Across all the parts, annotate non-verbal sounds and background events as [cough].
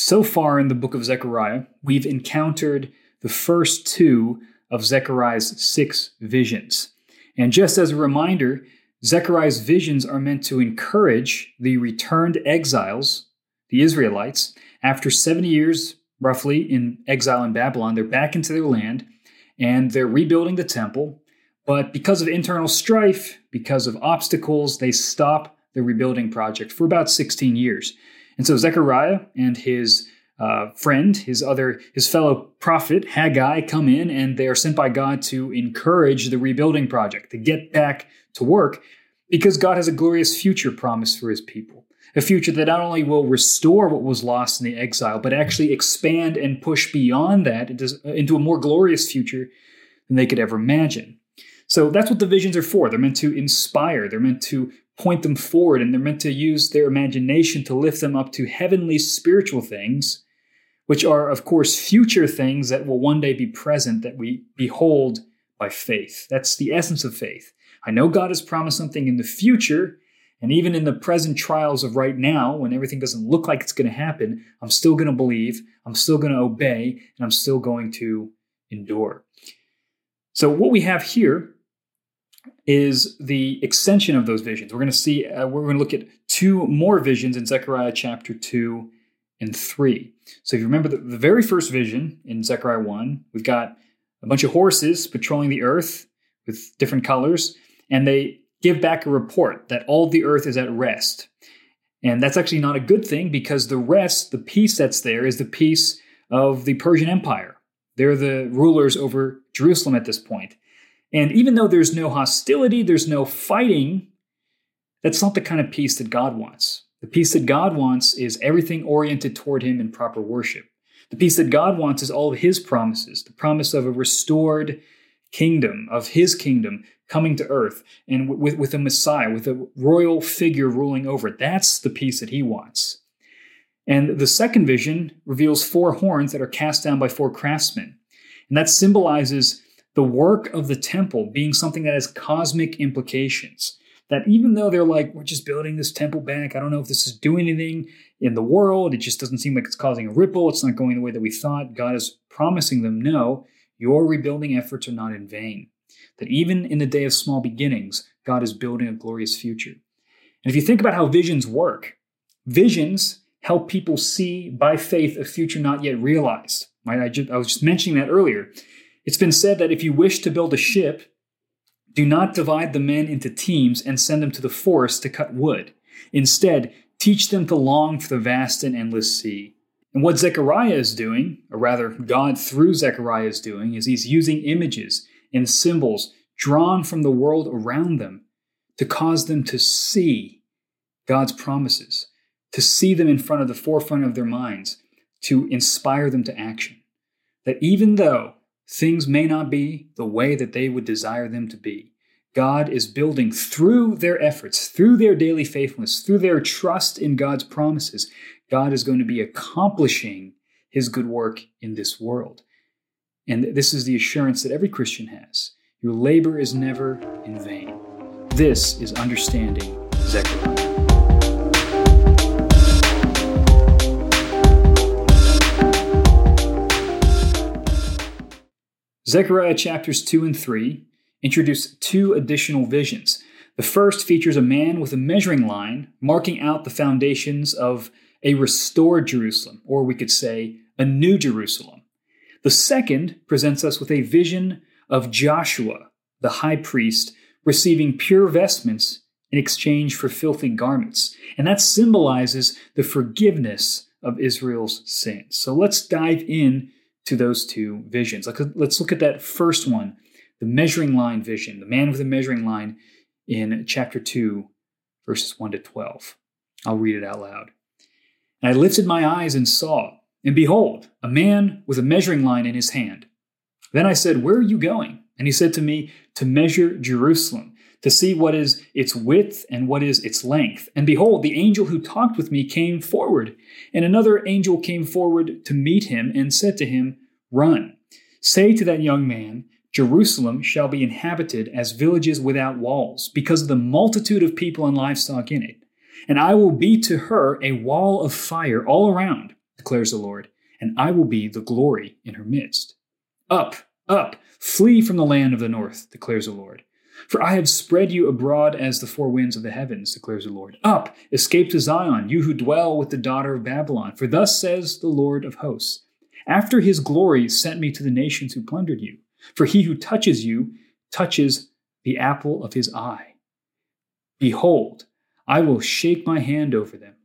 So far in the book of Zechariah, we've encountered the first two of Zechariah's six visions. And just as a reminder, Zechariah's visions are meant to encourage the returned exiles, the Israelites, after 70 years roughly in exile in Babylon. They're back into their land and they're rebuilding the temple. But because of internal strife, because of obstacles, they stop the rebuilding project for about 16 years. And so Zechariah and his uh, friend, his other, his fellow prophet Haggai, come in and they are sent by God to encourage the rebuilding project, to get back to work, because God has a glorious future promise for his people. A future that not only will restore what was lost in the exile, but actually expand and push beyond that into a more glorious future than they could ever imagine. So that's what the visions are for. They're meant to inspire, they're meant to point them forward, and they're meant to use their imagination to lift them up to heavenly spiritual things which are, of course, future things that will one day be present that we behold by faith. That's the essence of faith. I know God has promised something in the future, and even in the present trials of right now, when everything doesn't look like it's going to happen, I'm still going to believe, I'm still going to obey, and I'm still going to endure. So, what we have here is the extension of those visions. We're going to see, uh, we're going to look at two more visions in Zechariah chapter 2 and 3. So if you remember the, the very first vision in Zechariah 1, we've got a bunch of horses patrolling the earth with different colors, and they give back a report that all the earth is at rest. And that's actually not a good thing because the rest, the peace that's there, is the peace of the Persian Empire. They're the rulers over Jerusalem at this point. And even though there's no hostility, there's no fighting, that's not the kind of peace that God wants. The peace that God wants is everything oriented toward Him in proper worship. The peace that God wants is all of His promises, the promise of a restored kingdom, of His kingdom coming to earth, and with, with a Messiah, with a royal figure ruling over it. That's the peace that He wants. And the second vision reveals four horns that are cast down by four craftsmen. And that symbolizes the work of the temple being something that has cosmic implications that even though they're like, we're just building this temple back, I don't know if this is doing anything in the world, it just doesn't seem like it's causing a ripple, it's not going the way that we thought. God is promising them, no, your rebuilding efforts are not in vain. That even in the day of small beginnings, God is building a glorious future. And if you think about how visions work, visions help people see by faith a future not yet realized. Right? I, just, I was just mentioning that earlier. It's been said that if you wish to build a ship, do not divide the men into teams and send them to the forest to cut wood. Instead, teach them to long for the vast and endless sea. And what Zechariah is doing, or rather, God through Zechariah is doing, is he's using images and symbols drawn from the world around them to cause them to see God's promises, to see them in front of the forefront of their minds, to inspire them to action. That even though things may not be the way that they would desire them to be. God is building through their efforts, through their daily faithfulness, through their trust in God's promises. God is going to be accomplishing his good work in this world. And this is the assurance that every Christian has. Your labor is never in vain. This is understanding Zechariah. Zechariah chapters 2 and 3 introduce two additional visions. The first features a man with a measuring line marking out the foundations of a restored Jerusalem, or we could say a new Jerusalem. The second presents us with a vision of Joshua, the high priest, receiving pure vestments in exchange for filthy garments. And that symbolizes the forgiveness of Israel's sins. So let's dive in to those two visions. Like, Let's look at that first one, the measuring line vision, the man with the measuring line in chapter 2, verses 1 to 12. I'll read it out loud. And I lifted my eyes and saw, and behold, a man with a measuring line in his hand. Then I said, Where are you going? And he said to me, To measure Jerusalem, to see what is its width and what is its length. And behold, the angel who talked with me came forward, and another angel came forward to meet him and said to him, Run. Say to that young man, Jerusalem shall be inhabited as villages without walls, because of the multitude of people and livestock in it. And I will be to her a wall of fire all around, declares the Lord, and I will be the glory in her midst. Up, up, flee from the land of the north, declares the Lord. For I have spread you abroad as the four winds of the heavens, declares the Lord. Up, escape to Zion, you who dwell with the daughter of Babylon. For thus says the Lord of hosts After his glory sent me to the nations who plundered you. For he who touches you touches the apple of his eye. Behold, I will shake my hand over them,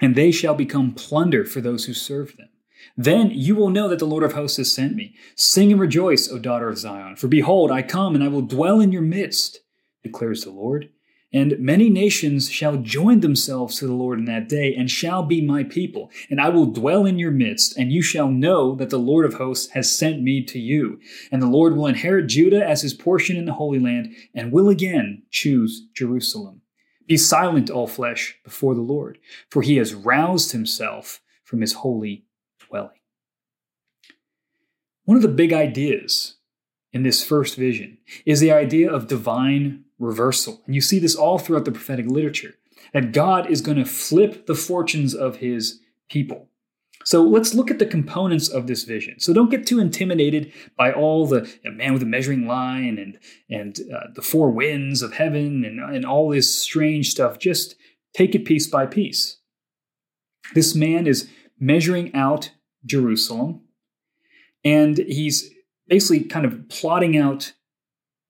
and they shall become plunder for those who serve them. Then you will know that the Lord of hosts has sent me. Sing and rejoice, O daughter of Zion, for behold, I come and I will dwell in your midst, declares the Lord. And many nations shall join themselves to the Lord in that day, and shall be my people. And I will dwell in your midst, and you shall know that the Lord of hosts has sent me to you. And the Lord will inherit Judah as his portion in the Holy Land, and will again choose Jerusalem. Be silent, all flesh, before the Lord, for he has roused himself from his holy. One of the big ideas in this first vision is the idea of divine reversal. And you see this all throughout the prophetic literature that God is going to flip the fortunes of his people. So let's look at the components of this vision. So don't get too intimidated by all the you know, man with a measuring line and and uh, the four winds of heaven and, and all this strange stuff. Just take it piece by piece. This man is measuring out Jerusalem, and he's basically kind of plotting out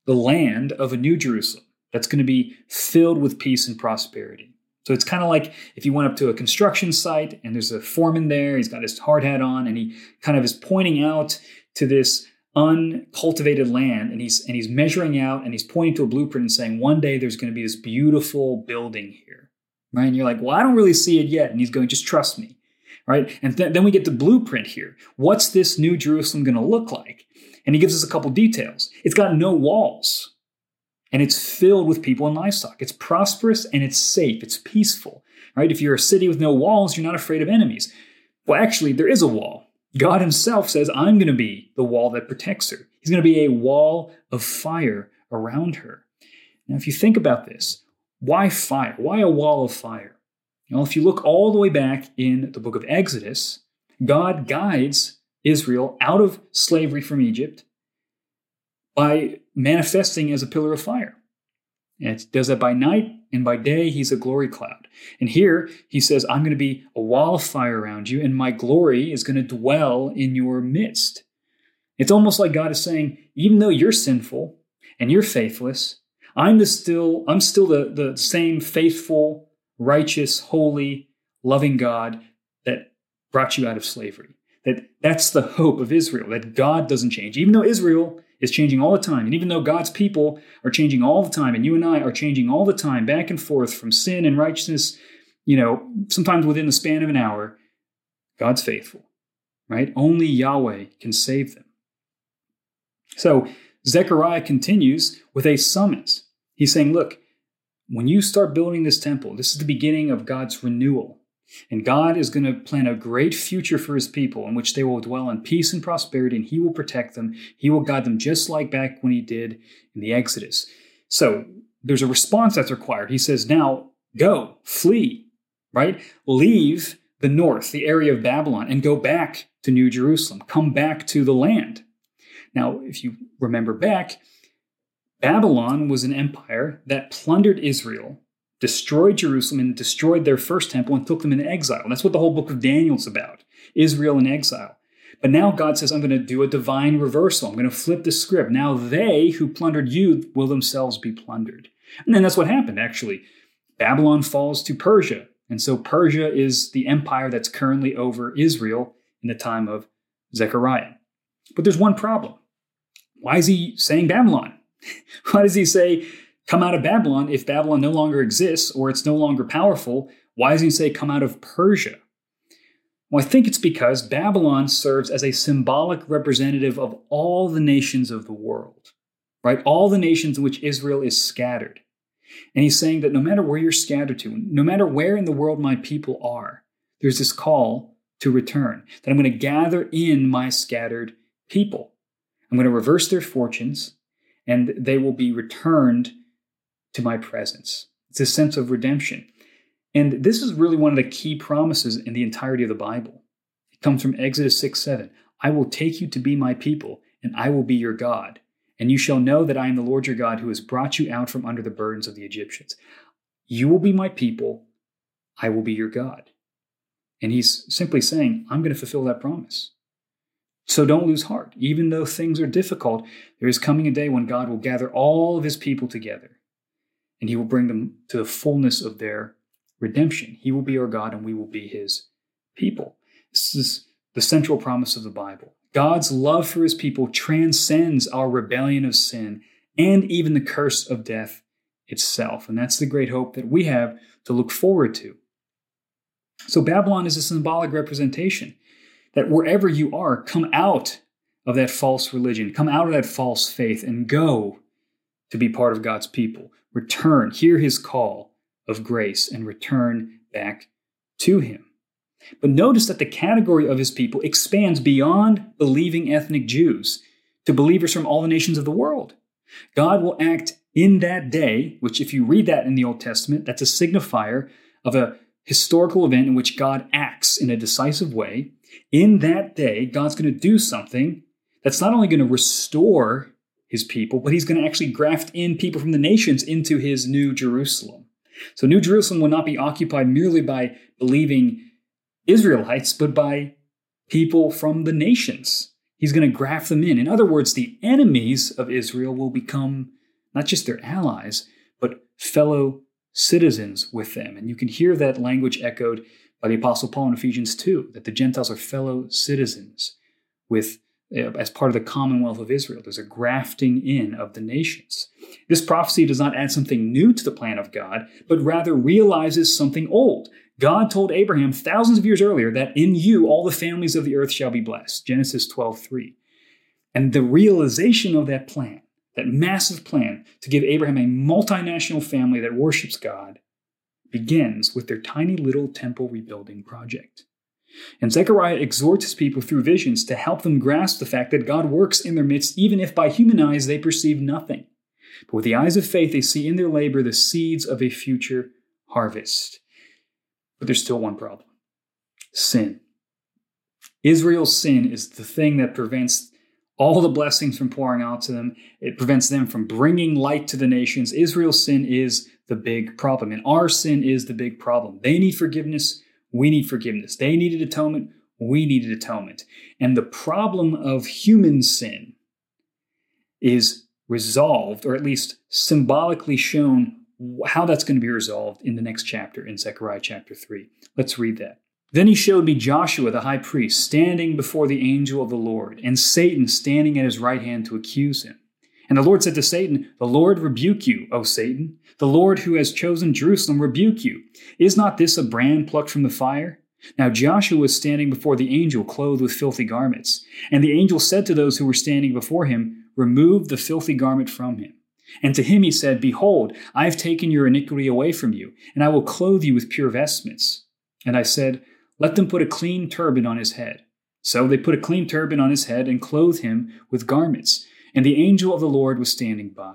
the land of a new Jerusalem that's going to be filled with peace and prosperity. So it's kind of like if you went up to a construction site and there's a foreman there, he's got his hard hat on, and he kind of is pointing out to this uncultivated land and he's and he's measuring out and he's pointing to a blueprint and saying one day there's going to be this beautiful building here. Right? And you're like well i don't really see it yet. And he's going just trust me right and th- then we get the blueprint here what's this new jerusalem going to look like and he gives us a couple details. It's got no walls, and it's filled with people and livestock. It's prosperous and it's safe. It's peaceful, right? If you're a city with no walls, you're not afraid of enemies. Well, actually, there is a wall. God Himself says, I'm going to be the wall that protects her. He's going to be a wall of fire around her. Now, if you think about this, why fire? Why a wall of fire? Well, if you look all the way back in the book of Exodus, God guides Israel out of slavery from Egypt by manifesting as a pillar of fire. And it does that by night, and by day, he's a glory cloud. And here he says, I'm going to be a wall of fire around you, and my glory is going to dwell in your midst. It's almost like God is saying, even though you're sinful and you're faithless, I'm the still, I'm still the, the same faithful, righteous, holy, loving God that brought you out of slavery. That that's the hope of Israel, that God doesn't change. Even though Israel is changing all the time, and even though God's people are changing all the time, and you and I are changing all the time, back and forth from sin and righteousness, you know, sometimes within the span of an hour, God's faithful, right? Only Yahweh can save them. So Zechariah continues with a summons. He's saying, Look, when you start building this temple, this is the beginning of God's renewal. And God is going to plan a great future for his people in which they will dwell in peace and prosperity, and he will protect them. He will guide them just like back when he did in the Exodus. So there's a response that's required. He says, Now go, flee, right? Leave the north, the area of Babylon, and go back to New Jerusalem. Come back to the land. Now, if you remember back, Babylon was an empire that plundered Israel destroyed Jerusalem and destroyed their first temple and took them into exile. That's what the whole book of Daniel's about Israel in exile. But now God says, I'm going to do a divine reversal. I'm going to flip the script. Now they who plundered you will themselves be plundered. And then that's what happened, actually. Babylon falls to Persia. And so Persia is the empire that's currently over Israel in the time of Zechariah. But there's one problem. Why is he saying Babylon? [laughs] Why does he say come out of Babylon if Babylon no longer exists or it's no longer powerful? Why does he say come out of Persia? Well, I think it's because Babylon serves as a symbolic representative of all the nations of the world, right? All the nations in which Israel is scattered. And he's saying that no matter where you're scattered to, no matter where in the world my people are, there's this call to return, that I'm going to gather in my scattered people. I'm going to reverse their fortunes, and they will be returned to my presence. It's a sense of redemption. And this is really one of the key promises in the entirety of the Bible. It comes from Exodus 6 7. I will take you to be my people, and I will be your God. And you shall know that I am the Lord your God who has brought you out from under the burdens of the Egyptians. You will be my people, I will be your God. And he's simply saying, I'm going to fulfill that promise. So don't lose heart. Even though things are difficult, there is coming a day when God will gather all of his people together and he will bring them to the fullness of their redemption. He will be our God and we will be his people. This is the central promise of the Bible. God's love for his people transcends our rebellion of sin and even the curse of death itself. And that's the great hope that we have to look forward to. So Babylon is a symbolic representation that wherever you are, come out of that false religion, come out of that false faith, and go to be part of God's people. Return, hear his call of grace, and return back to him. But notice that the category of his people expands beyond believing ethnic Jews to believers from all the nations of the world. God will act in that day, which, if you read that in the Old Testament, that's a signifier of a historical event in which God acts in a decisive way. In that day, God's going to do something that's not only going to restore his people, but he's going to actually graft in people from the nations into his new Jerusalem. So, New Jerusalem will not be occupied merely by believing Israelites, but by people from the nations. He's going to graft them in. In other words, the enemies of Israel will become not just their allies, but fellow citizens with them. And you can hear that language echoed by the Apostle Paul in Ephesians 2 that the Gentiles are fellow citizens with uh, as part of the commonwealth of Israel. There's a grafting in of the nations. This prophecy does not add something new to the plan of God, but rather realizes something old. God told Abraham thousands of years earlier that in you all the families of the earth shall be blessed. Genesis 12:3. And the realization of that plan that massive plan to give Abraham a multinational family that worships God begins with their tiny little temple rebuilding project. And Zechariah exhorts his people through visions to help them grasp the fact that God works in their midst, even if by human eyes they perceive nothing. But with the eyes of faith, they see in their labor the seeds of a future harvest. But there's still one problem sin. Israel's sin is the thing that prevents all the blessings from pouring out to them. It prevents them from bringing light to the nations. Israel's sin is the big problem, and our sin is the big problem. They need forgiveness. We need forgiveness. They needed atonement. We needed atonement. And the problem of human sin is resolved, or at least symbolically shown how that's going to be resolved in the next chapter, in Zechariah chapter 3. Let's read that. Then he showed me Joshua the high priest standing before the angel of the Lord, and Satan standing at his right hand to accuse him. And the Lord said to Satan, The Lord rebuke you, O Satan. The Lord who has chosen Jerusalem rebuke you. Is not this a brand plucked from the fire? Now Joshua was standing before the angel, clothed with filthy garments. And the angel said to those who were standing before him, Remove the filthy garment from him. And to him he said, Behold, I have taken your iniquity away from you, and I will clothe you with pure vestments. And I said, let them put a clean turban on his head. So they put a clean turban on his head and clothed him with garments. And the angel of the Lord was standing by.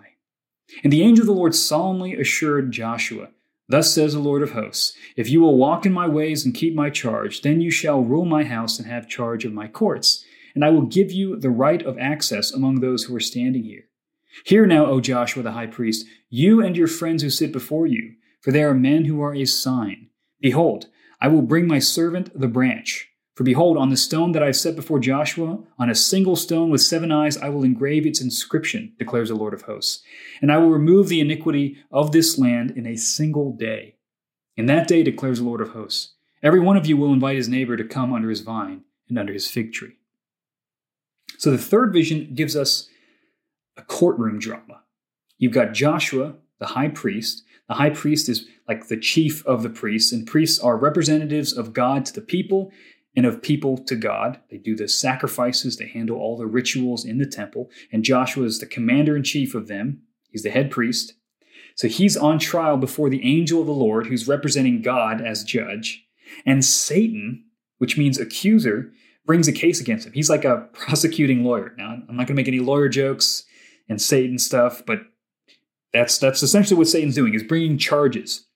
And the angel of the Lord solemnly assured Joshua, Thus says the Lord of hosts, If you will walk in my ways and keep my charge, then you shall rule my house and have charge of my courts, and I will give you the right of access among those who are standing here. Hear now, O Joshua the high priest, you and your friends who sit before you, for they are men who are a sign. Behold, I will bring my servant the branch. For behold, on the stone that I have set before Joshua, on a single stone with seven eyes, I will engrave its inscription, declares the Lord of hosts. And I will remove the iniquity of this land in a single day. In that day, declares the Lord of hosts, every one of you will invite his neighbor to come under his vine and under his fig tree. So the third vision gives us a courtroom drama. You've got Joshua, the high priest, the high priest is like the chief of the priests, and priests are representatives of God to the people and of people to God. They do the sacrifices, they handle all the rituals in the temple, and Joshua is the commander in chief of them. He's the head priest. So he's on trial before the angel of the Lord, who's representing God as judge. And Satan, which means accuser, brings a case against him. He's like a prosecuting lawyer. Now, I'm not going to make any lawyer jokes and Satan stuff, but that's that's essentially what Satan's doing is bringing charges.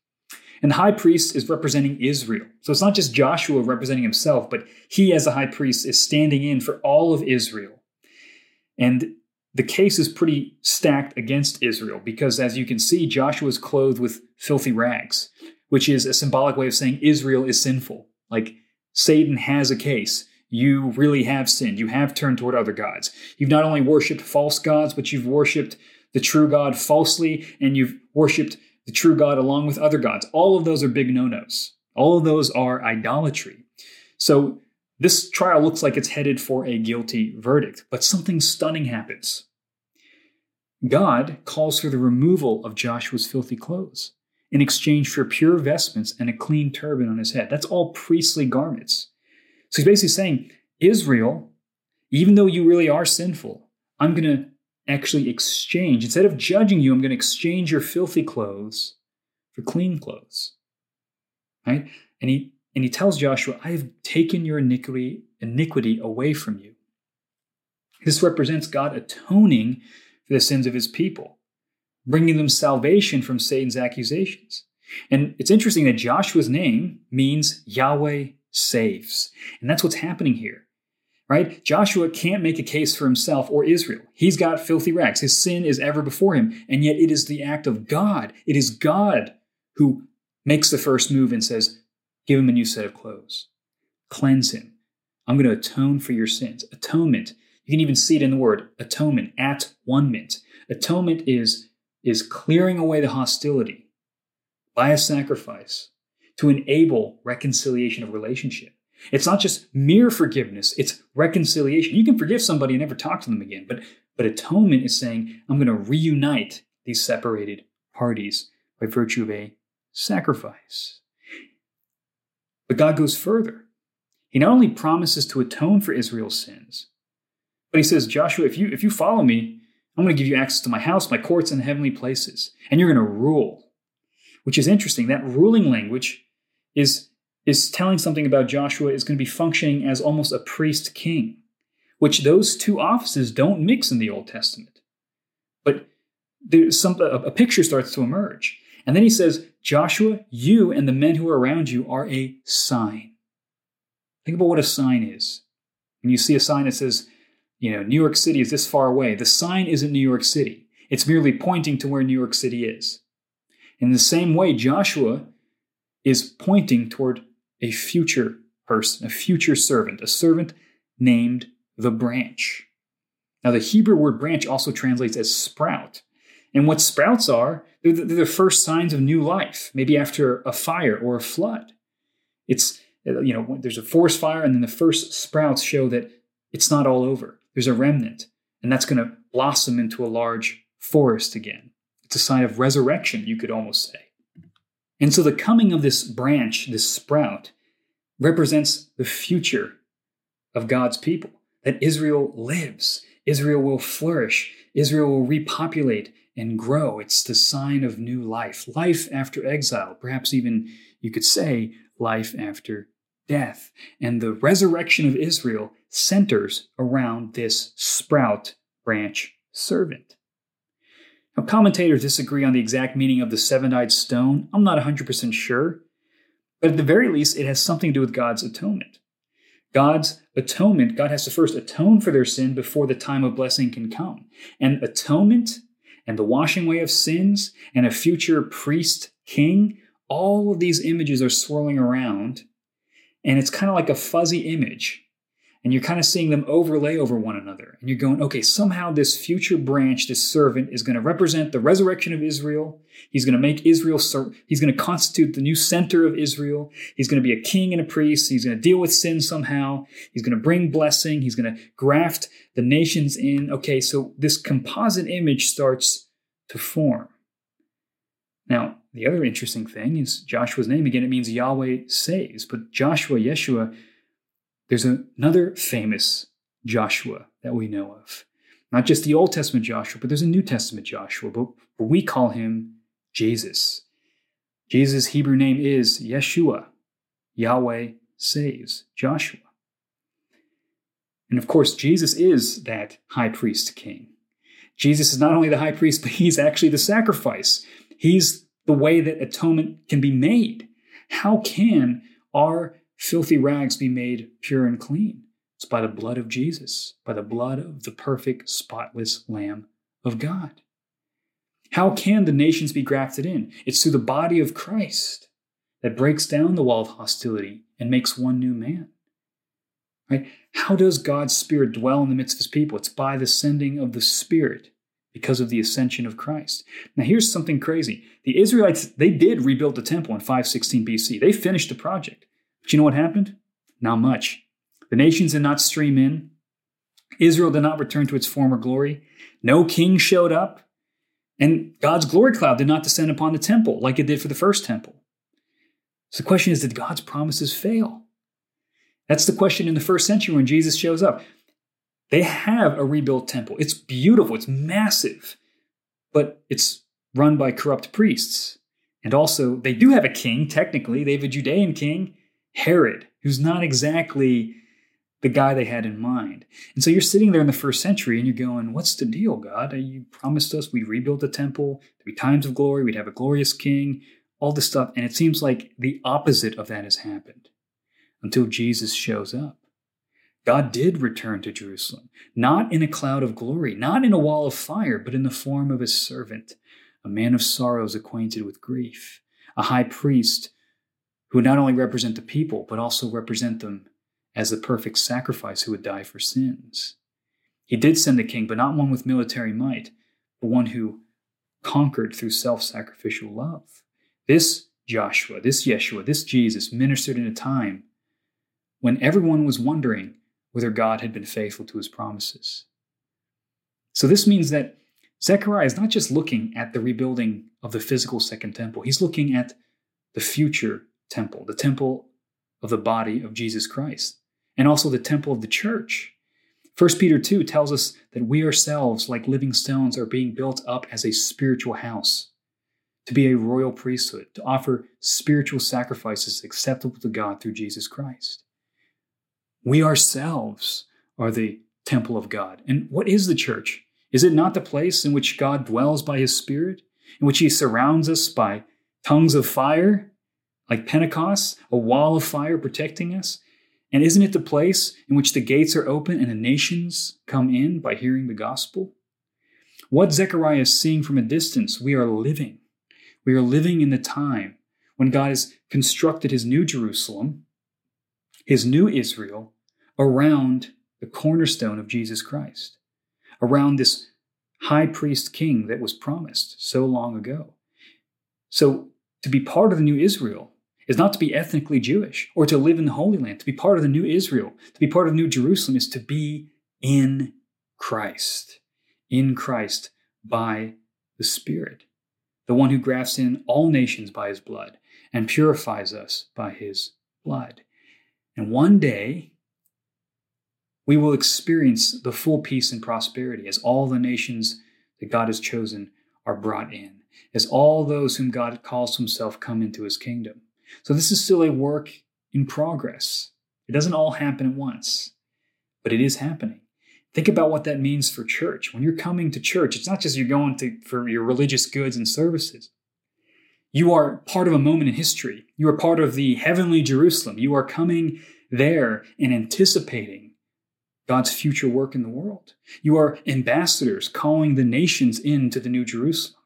And the high priest is representing Israel. So it's not just Joshua representing himself, but he, as a high priest, is standing in for all of Israel. And the case is pretty stacked against Israel because, as you can see, Joshua is clothed with filthy rags, which is a symbolic way of saying Israel is sinful. Like Satan has a case. You really have sinned. You have turned toward other gods. You've not only worshiped false gods, but you've worshiped the true God falsely, and you've worshiped the true God along with other gods. All of those are big no nos. All of those are idolatry. So this trial looks like it's headed for a guilty verdict, but something stunning happens. God calls for the removal of Joshua's filthy clothes in exchange for pure vestments and a clean turban on his head. That's all priestly garments. So he's basically saying, Israel, even though you really are sinful, I'm going to actually exchange, instead of judging you, I'm going to exchange your filthy clothes for clean clothes. Right? And he and he tells Joshua, I have taken your iniquity, iniquity away from you. This represents God atoning for the sins of his people, bringing them salvation from Satan's accusations. And it's interesting that Joshua's name means Yahweh saves. And that's what's happening here right? Joshua can't make a case for himself or Israel. He's got filthy rags. His sin is ever before him. And yet it is the act of God. It is God who makes the first move and says, Give him a new set of clothes, cleanse him. I'm going to atone for your sins. Atonement. You can even see it in the word atonement, at one mint. Atonement is, is clearing away the hostility by a sacrifice to enable reconciliation of relationship. It's not just mere forgiveness, it's reconciliation. You can forgive somebody and never talk to them again, but, but atonement is saying, I'm going to reunite these separated parties by virtue of a sacrifice. But God goes further. He not only promises to atone for Israel's sins, but he says, Joshua, if you, if you follow me, I'm going to give you access to my house, my courts, and heavenly places, and you're going to rule. Which is interesting. That ruling language is is telling something about Joshua is going to be functioning as almost a priest king, which those two offices don't mix in the Old Testament. But there's some, a, picture starts to emerge. And then he says, Joshua, you and the men who are around you are a sign. Think about what a sign is. When you see a sign that says, you know, New York City is this far away, the sign isn't New York City. It's merely pointing to where New York City is. In the same way, Joshua is pointing toward a future person, a future servant, a servant named the branch. Now, the Hebrew word branch also translates as sprout. And what sprouts are, they're the, first signs of new life, maybe after a fire or a flood. It's, you know, there's a forest fire, and then the first sprouts show that it's not all over. There's a remnant, and that's going to blossom into a large forest again. It's a sign of resurrection, you could almost say. And so the coming of this branch, this sprout, represents the future of God's people, that Israel lives, Israel will flourish, Israel will repopulate and grow. It's the sign of new life, life after exile, perhaps even you could say life after death. And the resurrection of Israel centers around this sprout branch servant. Now, commentators disagree on the exact meaning of the seven eyed stone. I'm not 100% sure, but at the very least, it has something to do with God's atonement. God's atonement, God has to first atone for their sin before the time of blessing can come. And atonement and the washing away of sins and a future priest king, all of these images are swirling around. And it's kind of like a fuzzy image and you're kind of seeing them overlay over one another. And you're going, okay, somehow this future branch, this servant, is going to represent the resurrection of Israel. He's going to make Israel, he's going to constitute the new center of Israel. He's going to be a king and a priest. He's going to deal with sin somehow. He's going to bring blessing. He's going to graft the nations in. Okay, so this composite image starts to form. Now, the other interesting thing is Joshua's name. Again, it means Yahweh saves, but Joshua, Yeshua, there's another famous Joshua that we know of. Not just the Old Testament Joshua, but there's a New Testament Joshua, but we call him Jesus. Jesus' Hebrew name is Yeshua. Yahweh saves Joshua. And of course, Jesus is that high priest king. Jesus is not only the high priest, but he's actually the sacrifice. He's the way that atonement can be made. How can our filthy rags be made pure and clean? It's by the blood of Jesus, by the blood of the perfect, spotless Lamb of God. How can the nations be grafted in? It's through the body of Christ that breaks down the wall of hostility and makes one new man. Right? How does God's Spirit dwell in the midst of his people? It's by the sending of the Spirit because of the ascension of Christ. Now here's something crazy. The Israelites, they did rebuild the temple in 516 BC. They finished the project. But you know what happened? Not much. The nations did not stream in. Israel did not return to its former glory. No king showed up. And God's glory cloud did not descend upon the temple like it did for the first temple. So the question is did God's promises fail? That's the question in the first century when Jesus shows up. They have a rebuilt temple. It's beautiful, it's massive, but it's run by corrupt priests. And also, they do have a king, technically. They have a Judean king, Herod, who's not exactly the guy they had in mind. And so you're sitting there in the first century and you're going, What's the deal, God? You promised us we'd rebuild the temple, three times of glory, we'd have a glorious king, all this stuff. And it seems like the opposite of that has happened until Jesus shows up. God did return to Jerusalem, not in a cloud of glory, not in a wall of fire, but in the form of his servant, a man of sorrows acquainted with grief, a high priest who not only represent the people, but also represent them as the perfect sacrifice who would die for sins. He did send a king, but not one with military might, but one who conquered through self sacrificial love. This Joshua, this Yeshua, this Jesus ministered in a time when everyone was wondering whether God had been faithful to his promises. So this means that Zechariah is not just looking at the rebuilding of the physical second temple, he's looking at the future temple, the temple of the body of Jesus Christ, and also the temple of the church. 1 Peter 2 tells us that we ourselves, like living stones, are being built up as a spiritual house to be a royal priesthood, to offer spiritual sacrifices acceptable to God through Jesus Christ. We ourselves are the temple of God. And what is the church? Is it not the place in which God dwells by his Spirit, in which he surrounds us by tongues of fire, like Pentecost, a wall of fire protecting us? And isn't it the place in which the gates are open and the nations come in by hearing the gospel? What Zechariah is seeing from a distance, we are living. We are living in the time when God has constructed his new Jerusalem, his new Israel, around the cornerstone of Jesus Christ, around this high priest king that was promised so long ago. So, to be part of the new Israel is not to be ethnically Jewish or to live in the Holy Land. To be part of the new Israel, to be part of new Jerusalem is to be in Christ, in Christ by the Spirit the one who grafts in all nations by his blood and purifies us by his blood. And one day, we will experience the full peace and prosperity as all the nations that God has chosen are brought in, as all those whom God calls himself come into his kingdom. So, this is still a work in progress. It doesn't all happen at once, but it is happening. Think about what that means for church. When you're coming to church, it's not just you're going to for your religious goods and services. You are part of a moment in history. You are part of the heavenly Jerusalem. You are coming there and anticipating God's future work in the world. You are ambassadors calling the nations into the new Jerusalem.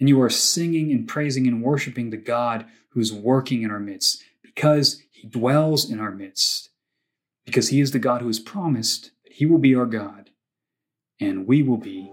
And you are singing and praising and worshiping the God who's working in our midst because he dwells in our midst, because he is the God who has promised that he will be our God, and we will be